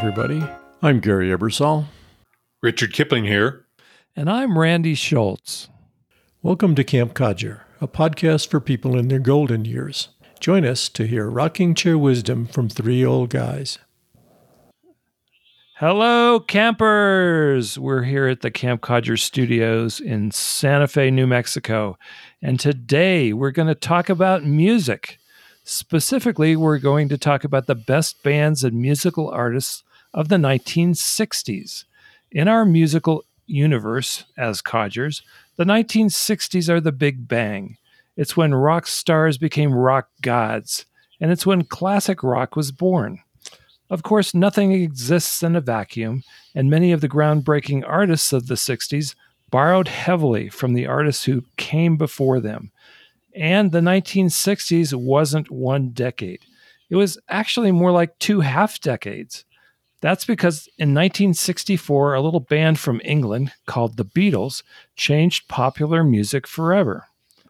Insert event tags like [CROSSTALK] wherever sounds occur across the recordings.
everybody. I'm Gary Ebersol. Richard Kipling here. And I'm Randy Schultz. Welcome to Camp Codger, a podcast for people in their golden years. Join us to hear rocking chair wisdom from three old guys. Hello, campers! We're here at the Camp Codger Studios in Santa Fe, New Mexico. And today we're going to talk about music. Specifically, we're going to talk about the best bands and musical artists of the 1960s. In our musical universe as codgers, the 1960s are the Big Bang. It's when rock stars became rock gods, and it's when classic rock was born. Of course, nothing exists in a vacuum, and many of the groundbreaking artists of the 60s borrowed heavily from the artists who came before them. And the 1960s wasn't one decade, it was actually more like two half decades. That's because in 1964, a little band from England called the Beatles changed popular music forever.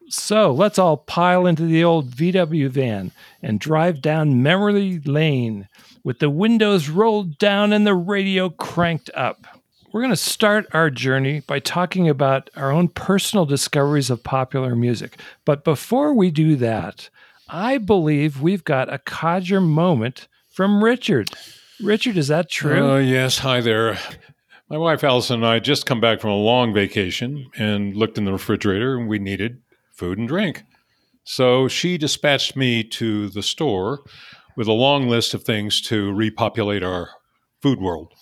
So let's all pile into the old VW van and drive down memory lane with the windows rolled down and the radio cranked up. We're going to start our journey by talking about our own personal discoveries of popular music. But before we do that, I believe we've got a codger moment from Richard. Richard, is that true? Uh, yes. Hi there. My wife Allison and I just come back from a long vacation and looked in the refrigerator and we needed food and drink. So she dispatched me to the store with a long list of things to repopulate our food world.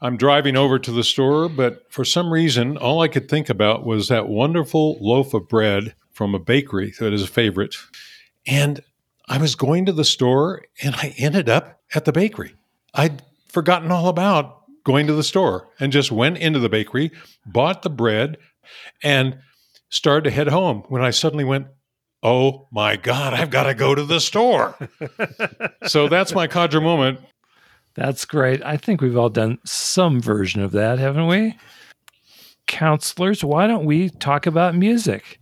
I'm driving over to the store, but for some reason, all I could think about was that wonderful loaf of bread from a bakery that is a favorite. And I was going to the store and I ended up at the bakery. I'd forgotten all about going to the store and just went into the bakery, bought the bread, and started to head home when I suddenly went, Oh my God, I've got to go to the store. [LAUGHS] so that's my codger moment. That's great. I think we've all done some version of that, haven't we? Counselors, why don't we talk about music?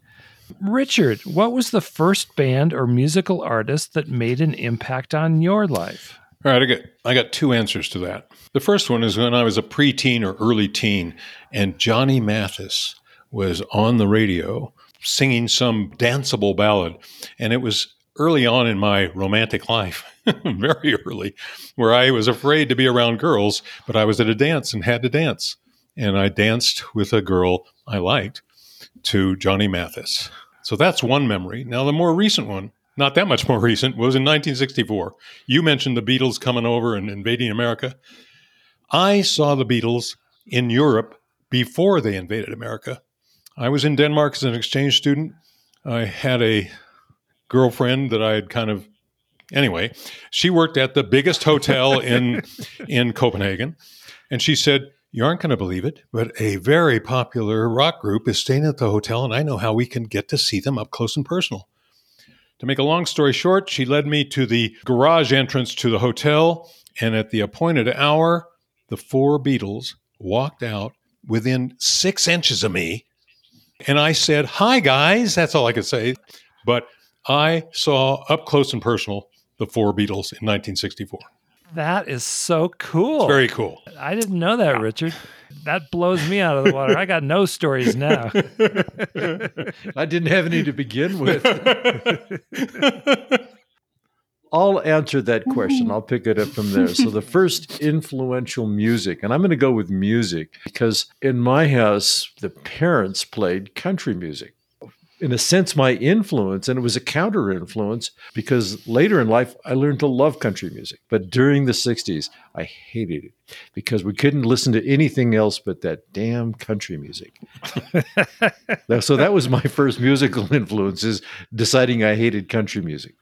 Richard, what was the first band or musical artist that made an impact on your life? All right, I got I got two answers to that. The first one is when I was a preteen or early teen, and Johnny Mathis was on the radio singing some danceable ballad, and it was early on in my romantic life, [LAUGHS] very early, where I was afraid to be around girls, but I was at a dance and had to dance, and I danced with a girl I liked to Johnny Mathis. So that's one memory. Now the more recent one not that much more recent, was in 1964. You mentioned the Beatles coming over and invading America. I saw the Beatles in Europe before they invaded America. I was in Denmark as an exchange student. I had a girlfriend that I had kind of anyway, she worked at the biggest hotel in [LAUGHS] in Copenhagen and she said, "You aren't going to believe it, but a very popular rock group is staying at the hotel and I know how we can get to see them up close and personal." To make a long story short, she led me to the garage entrance to the hotel, and at the appointed hour, the four Beatles walked out within six inches of me. And I said, Hi, guys. That's all I could say. But I saw up close and personal the four Beatles in 1964. That is so cool. It's very cool. I didn't know that, Richard. That blows me out of the water. I got no stories now. [LAUGHS] I didn't have any to begin with. [LAUGHS] I'll answer that question. I'll pick it up from there. So, the first influential music, and I'm going to go with music because in my house, the parents played country music in a sense, my influence, and it was a counter influence because later in life I learned to love country music. But during the 60s, I hated it because we couldn't listen to anything else but that damn country music. [LAUGHS] so that was my first musical influence is deciding I hated country music.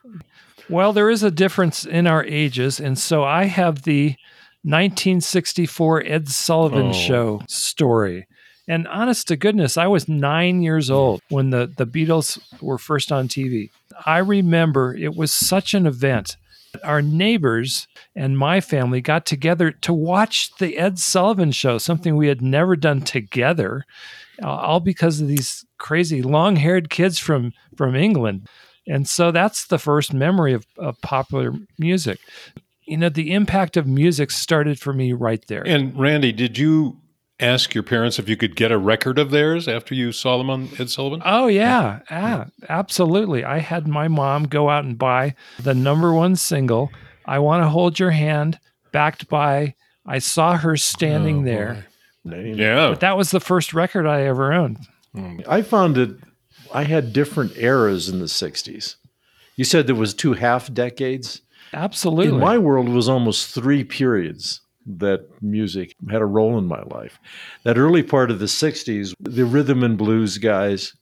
Well, there is a difference in our ages. And so I have the 1964 Ed Sullivan oh. Show story. And honest to goodness, I was nine years old when the, the Beatles were first on TV. I remember it was such an event. Our neighbors and my family got together to watch the Ed Sullivan show, something we had never done together, uh, all because of these crazy long haired kids from, from England. And so that's the first memory of, of popular music. you know, the impact of music started for me right there. And Randy, did you ask your parents if you could get a record of theirs after you saw them on Ed Sullivan? Oh yeah, yeah, ah, absolutely. I had my mom go out and buy the number one single, "I Want to Hold Your Hand," backed by I saw her standing Oh, there. Yeah. But that was the first record I ever owned. Hmm. I found it, I had different eras in the 60s. You said there was two half decades. Absolutely. In my world, it was almost three periods that music had a role in my life. That early part of the 60s, the rhythm and blues guys,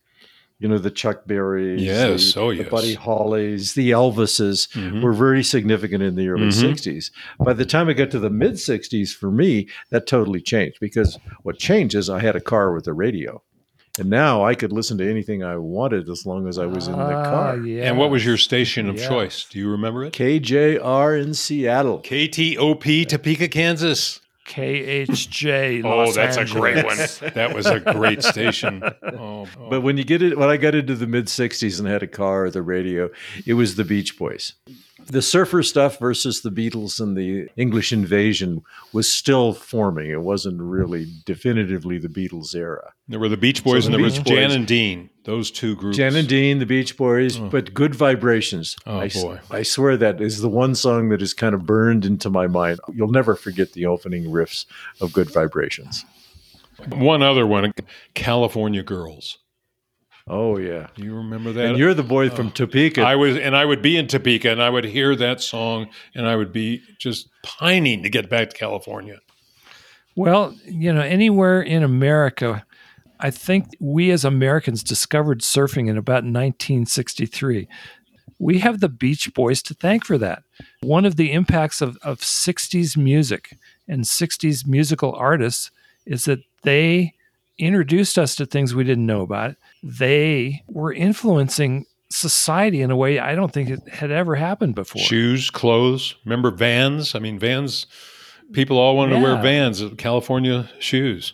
you know, the Chuck Berrys, Yes. the, Oh, the. Buddy Hollies, the Elvises Mhm. were very significant in the early Mhm. 60s. By the time I got to the mid 60s, for me, that totally changed because what changed is I had a car with a radio. And now I could listen to anything I wanted as long as I was in the Ah, car. yes. And what was your station of Yes. choice? Do you remember it? KJR in Seattle. KTOP, Topeka, Kansas. KHJ? [LAUGHS] Oh, Los that's a great one. [LAUGHS] That was a great [LAUGHS] station. Oh, oh. But when you get it, when I got into the mid '60s and had a car or the radio, it was the Beach Boys. The surfer stuff versus the Beatles and the English invasion was still forming. It wasn't really definitively the Beatles era. there were the Beach Boys So and the there was Beach Jan Boys- and Dean. Those two groups. Jan and Dean, the Beach Boys, oh. but Good Vibrations. Oh, I, boy. I swear that is the one song that is kind of burned into my mind. You'll never forget the opening riffs of Good Vibrations. One other one, California Girls. Oh yeah, you remember that? and you're the boy from oh. Topeka. I was, and I would be in Topeka, and I would hear that song, and I would be just pining to get back to California. Well, you know, anywhere in America, I think we as Americans discovered surfing in about 1963. We have the Beach Boys to thank for that. One of the impacts of, of 60s music and 60s musical artists is that they introduced us to things we didn't know about. They were influencing society in a way I don't think it had ever happened before. Shoes, clothes. Remember Vans? I mean, Vans. People all wanted to wear Yeah. Vans, California shoes.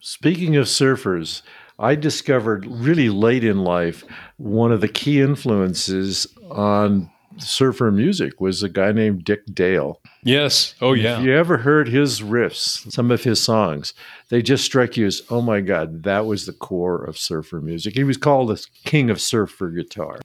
Speaking of surfers, I discovered really late in life one of the key influences on surfer music was a guy named Dick Dale. Yes. Oh yeah. If you ever heard his riffs, some of his songs, they just strike you as, oh my God, that was the core of surfer music. He was called the king of surfer guitar.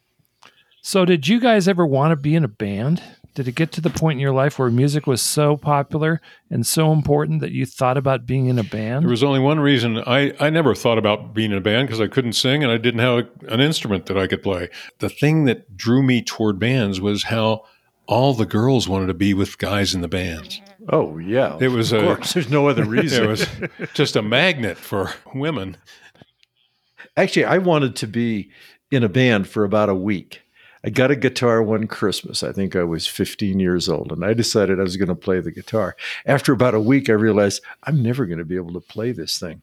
So, did you guys ever want to be in a band? Did it get to the point in your life where music was so popular and so important that you thought about being in a band? There was only one reason I, I never thought about being in a band because I couldn't sing and I didn't have an instrument that I could play. The thing that drew me toward bands was how all the girls wanted to be with guys in the bands. Oh, yeah. It was of a- course. There's no other [LAUGHS] reason. It was just a magnet for women. Actually, I wanted to be in a band for about a week. I got a guitar one Christmas. I think I was 15 years old, and I decided I was going to play the guitar. After about a week, I realized I'm never going to be able to play this thing.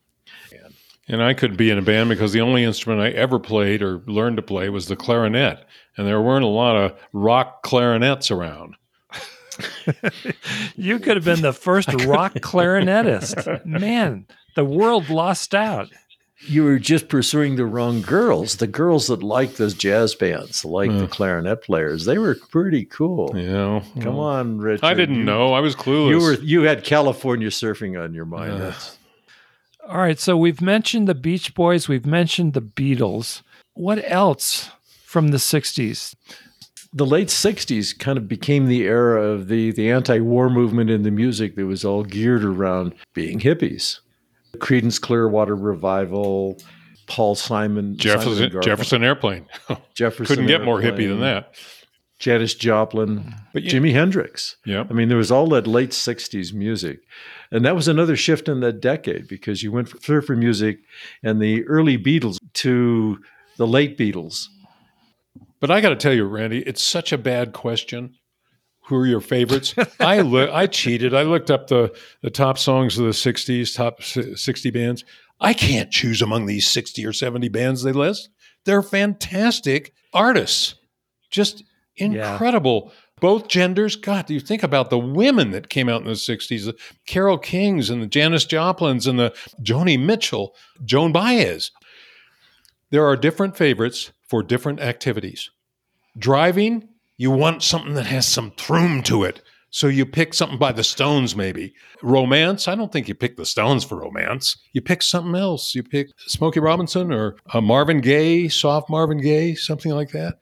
And I could be in a band because the only instrument I ever played or learned to play was the clarinet. And there weren't a lot of rock clarinets around. you could have been the first [LAUGHS] rock clarinetist. Man, the world lost out. You were just pursuing the wrong girls. The girls that liked those jazz bands, like the Hmm. clarinet players, they were pretty cool. You know, Come Well, on, Richard. I didn't You- know. I was clueless. You were you had California surfing on your mind. Uh. That's- All right, so we've mentioned the Beach Boys, we've mentioned the Beatles. What else from the 60s? the late 60s kind of became the era of the, the anti-war movement in the music that was all geared around being hippies. Creedence Clearwater Revival, Paul Simon, Simon Jefferson, Garfunkel, Jefferson Airplane. [LAUGHS] Jefferson Couldn't get more hippie than that. Janis Joplin, But you- Jimi Hendrix. Yeah. I mean, there was all that late 60s music. And that was another shift in that decade because you went from surfer music and the early Beatles to the late Beatles. But I got to tell you, Randy, it's such a bad question. Who are your favorites? I I cheated. I looked up the the top songs of the '60s, top 60 bands. I can't choose among these 60 or 70 bands they list. They're fantastic artists, just incredible. Both genders. God, do you think about the women that came out in the '60s? The Carole Kings and the Janis Joplins and the Joni Mitchell, Joan Baez. There are different favorites for different activities. Driving, You want something that has some throom to it. So you pick something by the Stones, maybe. Romance, I don't think you pick the Stones for romance. You pick something else. You pick Smokey Robinson or uh, Marvin Gaye, soft Marvin Gaye, something like that.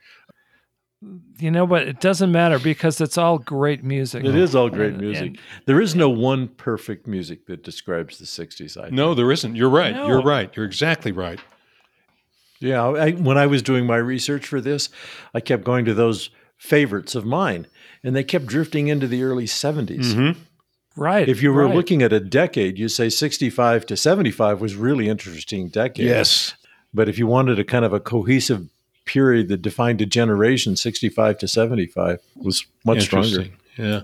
You know, but it doesn't matter because it's all great music. It is all great music. and- there is no one perfect music that describes the 60s. I No, there isn't. You're right. No. You're right. You're exactly right. Yeah, I, when I was doing my research for this, I kept going to those favorites of mine, and they kept drifting into the early 70s. Mm-hmm. right. If you were right. looking at a decade, you say 65 to 75 was really interesting decade. Yes. But if you wanted a kind of a cohesive period that defined a generation, 65 to 75 was much stronger. Interesting. Yeah.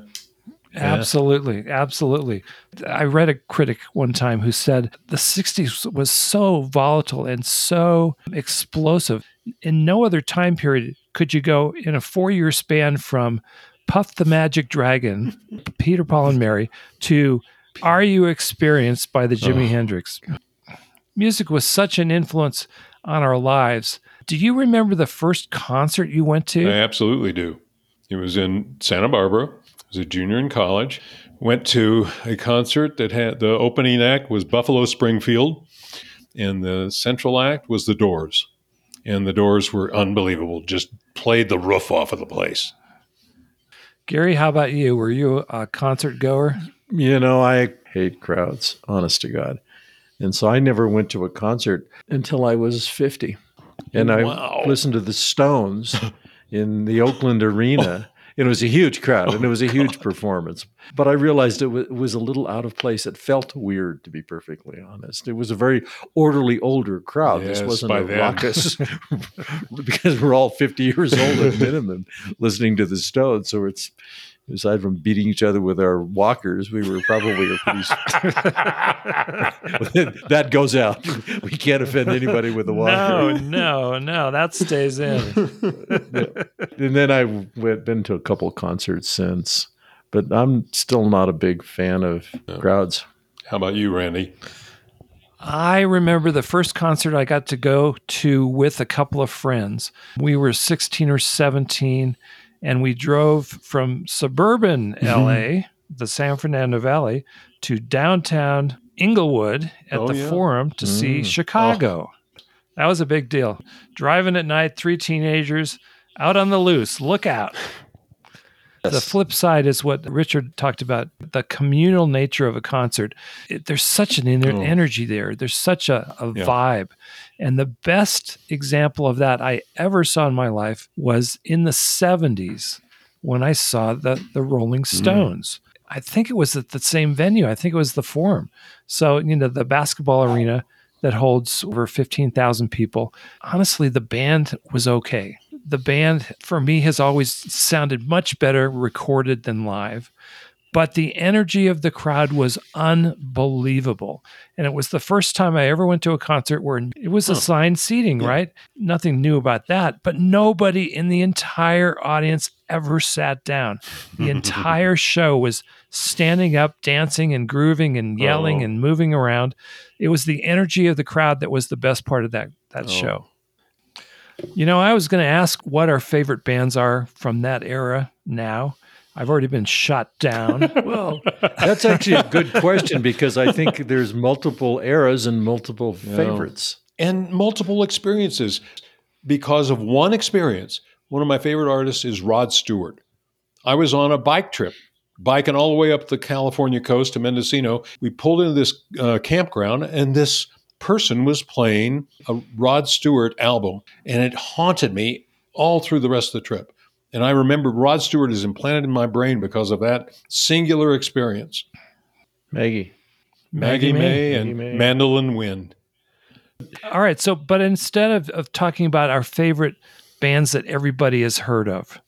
Absolutely, absolutely. I read a critic one time who said the 60s was so volatile and so explosive. In no other time period could you go in a four year span from Puff the Magic Dragon, [LAUGHS] Peter, Paul, and Mary, to Are You Experienced by the Jimi Oh. Hendrix. Music was such an influence on our lives. Do you remember the first concert you went to? I absolutely do. It was in Santa Barbara. I was a junior in college. Went to a concert that had the opening act was Buffalo Springfield, and the central act was The Doors. And the Doors were unbelievable. Just played the roof off of the place. Gary, how about you? Were you a concert goer? You know, I hate crowds, honest to God. And so I never went to a concert until I was 50. And Wow. I listened to the Stones [LAUGHS] in the Oakland Arena. It was a huge crowd and it was a oh, huge performance. But I realized it was, it was a little out of place. It felt weird, to be perfectly honest. It was a very orderly, older crowd. Yes, this wasn't by a then. raucous, [LAUGHS] [LAUGHS] because we're all 50 years old at minimum listening to the Stones. So it's, aside from beating each other with our walkers, we were probably a pretty. [LAUGHS] that goes out. We can't offend anybody with a walker. No, no, no. That stays in. And then I went been to a couple of concerts since, but I'm still not a big fan of crowds. How about you, Randy? I remember the first concert I got to go to with a couple of friends. We were 16 or 17, and we drove from suburban LA, the San Fernando Valley, to downtown Inglewood at Oh, the yeah. Forum to see Mm. Chicago. That was a big deal. Driving at night, three teenagers out on the loose. Look out. The flip side is what Richard talked about the communal nature of a concert. It, there's such an ener- Oh. energy there, there's such a, a Yeah. vibe. And the best example of that I ever saw in my life was in the 70s when I saw the, the Rolling hmm. Stones. I think it was at the same venue, I think it was the Forum. So, you know, the basketball arena that holds over 15,000 people. Honestly, the band was okay. The band, for me, has always sounded much better recorded than live. But the energy of the crowd was unbelievable. And it was the first time I ever went to a concert where it was assigned seating, right? Nothing new about that. But nobody in the entire audience ever sat down. The [LAUGHS] entire show was standing up, dancing and grooving and yelling Oh. and moving around. It was the energy of the crowd that was the best part of that, that Oh. show. You know, I was going to ask what our favorite bands are from that era now. I've already been shot down. [LAUGHS] Well, that's actually a good question because I think there's multiple eras and multiple favorites. and multiple experiences. Because of one experience, one of my favorite artists is Rod Stewart. I was on a bike trip, biking all the way up the California coast to Mendocino. We pulled into this uh, campground, and this person was playing a Rod Stewart album, and it haunted me all through the rest of the trip. And I remember Rod Stewart is implanted in my brain because of that singular experience. Maggie. Maggie, May, and Maggie May. Mandolin Wind. All right. So, but instead of, of talking about our favorite bands that everybody has heard of,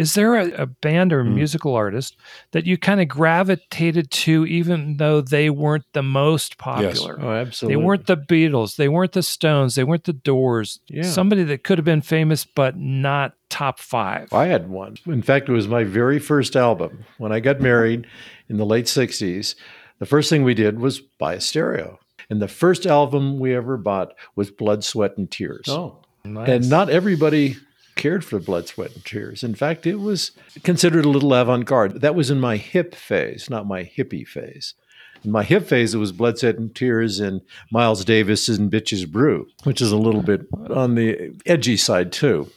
is there a, a band or a Hmm. musical artist that you kind of gravitated to, even though they weren't the most popular? Yes. Oh, absolutely. They weren't the Beatles. They weren't the Stones. They weren't the Doors. Yeah. Somebody that could have been famous, but not top five. I had one. In fact, it was my very first album. When I got married in the late 60s, the first thing we did was buy a stereo. And the first album we ever bought was Blood, Sweat, and Tears. Oh, Nice. And not everybody cared for Blood, Sweat, and Tears. In fact, it was considered a little avant garde. That was in my hip phase, not my hippie phase. In my hip phase, it was Blood, Sweat, and Tears and Miles Davis and Bitches Brew, which is a little bit on the edgy side too.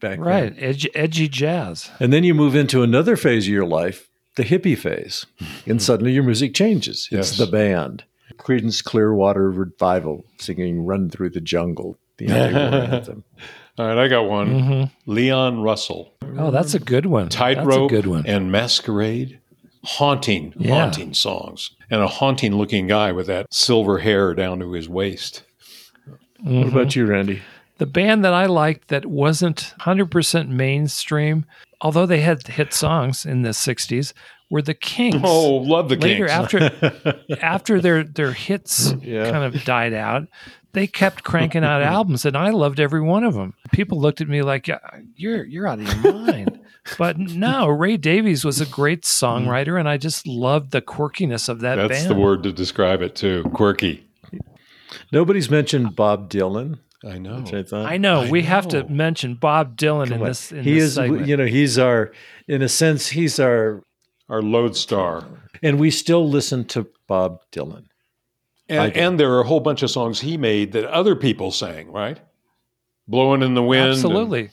Back right, then. edgy, edgy jazz. And then you move into another phase of your life, the hippie phase, and [LAUGHS] suddenly your music changes. It's Yes. the band. Creedence Clearwater Revival singing "Run Through the Jungle," the [LAUGHS] anthem. All right, I got one. hmm Leon Russell, Oh, that's a good one. Tightrope good one. and Masquerade. Haunting, Yeah. haunting songs. And a haunting looking guy with that silver hair down to his waist. What about you, Randy? The band that I liked that wasn't 100% mainstream, although they had hit songs in the 60s, were the Kinks. Oh, love the Later, Kinks. after [LAUGHS] after their their hits Yeah. kind of died out, they kept cranking out albums, and I loved every one of them. People looked at me like, "Yeah, "You're you're out of your mind." But no, Ray Davies was a great songwriter, and I just loved the quirkiness of that That's band. the word to describe it too. Quirky. Nobody's mentioned Bob Dylan. I know. which I thought. I know I we have to mention Bob Dylan in Come on. this. In he this is, segment. you know, he's our, in a sense, he's our, Our lodestar. and we still listen to Bob Dylan. And, and there are a whole bunch of songs he made that other people sang, right? Blowing in the wind. and- Absolutely.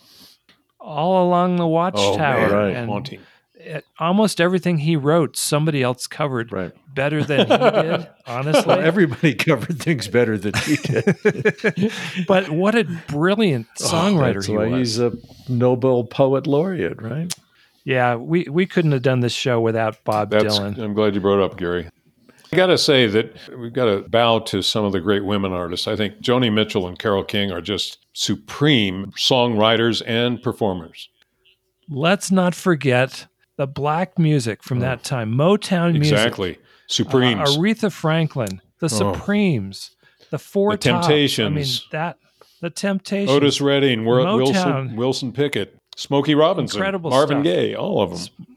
All along the oh, watchtower. man, Right. and haunting. It- almost everything he wrote, somebody else covered Right. better than he [LAUGHS] did, honestly. Well, everybody covered things better than he did. [LAUGHS] but what a brilliant oh, songwriter That's he why was. he's a Nobel poet laureate, right? yeah, we, we couldn't have done this show without Bob That's, Dylan. I'm glad you brought it up, Gary. I got to say that we've got to bow to some of the great women artists. I think Joni Mitchell and Carole King are just supreme songwriters and performers. Let's not forget the black music from that time, Motown music. Exactly. Uh, Aretha Franklin, the Supremes, the Four The Tops. I mean, Temptations. that the Temptations. Otis Redding, Motown. Wilson, Wilson Pickett, Smokey Robinson, Incredible Marvin stuff. Gaye, all of them.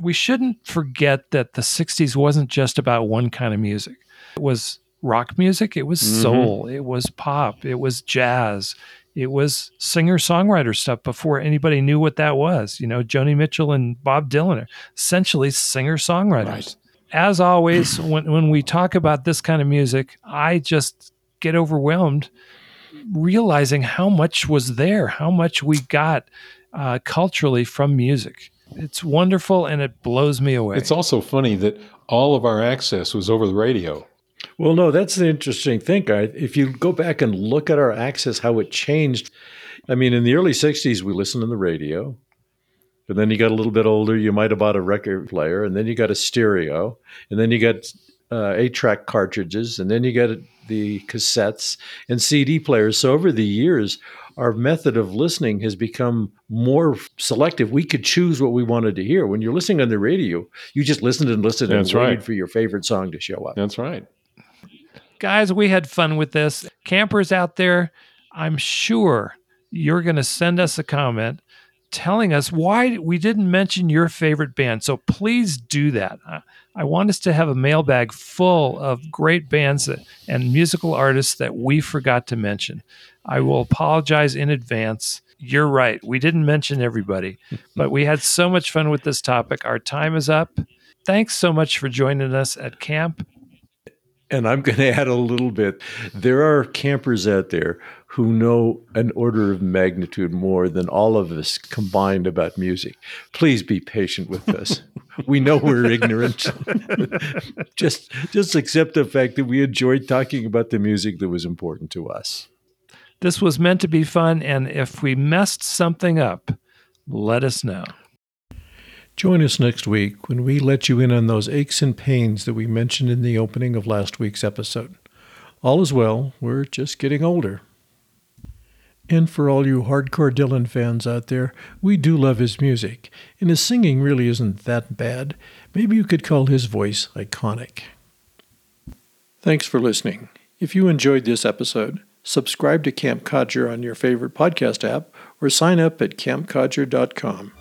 we shouldn't forget that the 60s wasn't just about one kind of music. It was rock music, it was Mhm. soul, it was pop, it was jazz, it was singer songwriter stuff before anybody knew what that was. You know, Joni Mitchell and Bob Dylan are essentially singer songwriters. Right. As always, [CLEARS THROAT] when, when we talk about this kind of music, I just get overwhelmed realizing how much was there, how much we got uh, culturally from music. It's wonderful and it blows me away. It's also funny that all of our access was over the radio. Well, no, that's the interesting thing. If you go back and look at our access, how it changed. I mean, in the early 60s, we listened on the radio. But then you got a little bit older, you might have bought a record player, and then you got a stereo, and then you got uh, eight track cartridges, and then you got the cassettes and CD players. So over the years, our method of listening has become more selective. We could choose what we wanted to hear. When you're listening on the radio, you just listened and listened That's and waited right. for your favorite song to show up. That's right. Guys, we had fun with this. Campers out there, I'm sure you're going to send us a comment telling us why we didn't mention your favorite band. So please do that. I, want us to have a mailbag full of great bands that, and musical artists that we forgot to mention. I will apologize in advance. You're right. We didn't mention everybody, [LAUGHS] but we had so much fun with this topic. Our time is up. Thanks so much for joining us at camp. And I'm going [LAUGHS] to add a little bit. There are campers out there who know an order of magnitude more than all of us combined about music. Please be patient with us. [LAUGHS] we know we're ignorant. [LAUGHS] just just accept the fact that we enjoyed talking about the music that was important to us. This was meant to be fun, and if we messed something up, let us know. Join us next week when we let you in on those aches and pains that we mentioned in the opening of last week's episode. All is well, we're just getting older. And for all you hardcore Dylan fans out there, we do love his music, and his singing really isn't that bad. Maybe you could call his voice iconic. Thanks for listening. If you enjoyed this episode, subscribe to Camp Codger on your favorite podcast app or sign up at campcodger.com.